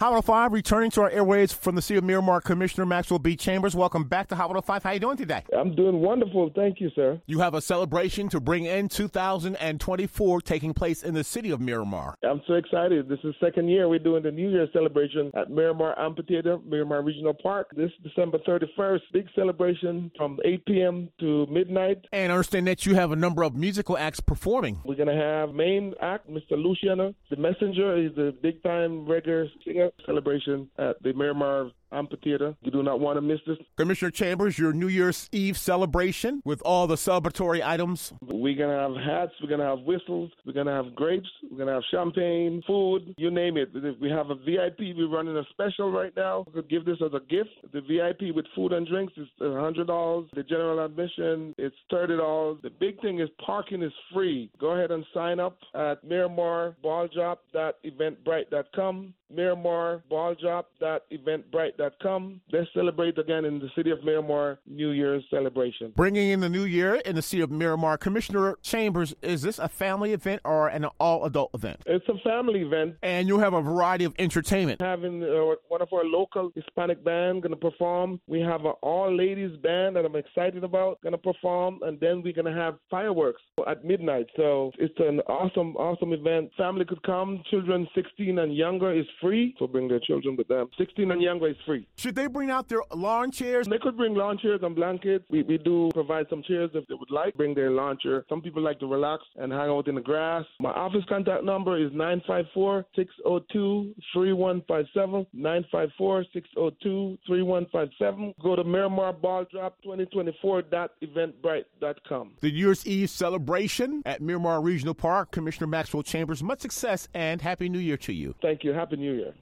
Hot 5 returning to our airways from the City of Miramar, Commissioner Maxwell B. Chambers. Welcome back to Hot 5. How are you doing today? I'm doing wonderful. Thank you, sir. You have a celebration to bring in 2024 taking place in the City of Miramar. I'm so excited. This is second year we're doing the New Year celebration at Miramar Amphitheater, Miramar Regional Park. This December 31st, big celebration from 8 p.m. to midnight. And I understand that you have a number of musical acts performing. We're going to have main act, Mr. Luciano. The Messenger is a big-time reggae singer celebration at the Miramar amphitheater. You do not want to miss this. Commissioner Chambers, your New Year's Eve celebration with all the celebratory items. We're going to have hats, we're going to have whistles, we're going to have grapes, we're going to have champagne, food, you name it. We have a VIP, we're running a special right now. We could give this as a gift. The VIP with food and drinks is $100. The general admission is $30. The big thing is parking is free. Go ahead and sign up at miramarballdrop.eventbrite.com. miramarballdrop.eventbrite.com com. Let's celebrate again in the city of Miramar New Year's celebration. Bringing in the new year in the city of Miramar, Commissioner Chambers, is this a family event or an all adult event? It's a family event. And you'll have a variety of entertainment. Having uh, one of our local Hispanic band going to perform. We have an all ladies band that I'm excited about going to perform. And then we're going to have fireworks at midnight. So it's an awesome, awesome event. Family could come. Children 16 and younger is free. So bring their children with them. 16 and younger is free. Should they bring out their lawn chairs? They could bring lawn chairs and blankets. We, we do provide some chairs if they would like. Bring their lawn chair. Some people like to relax and hang out in the grass. My office contact number is 954 602 3157. 954 602 3157. Go to Miramar Ball Drop 2024.eventbrite.com. The New Year's Eve celebration at Miramar Regional Park. Commissioner Maxwell Chambers, much success and Happy New Year to you. Thank you. Happy New Year.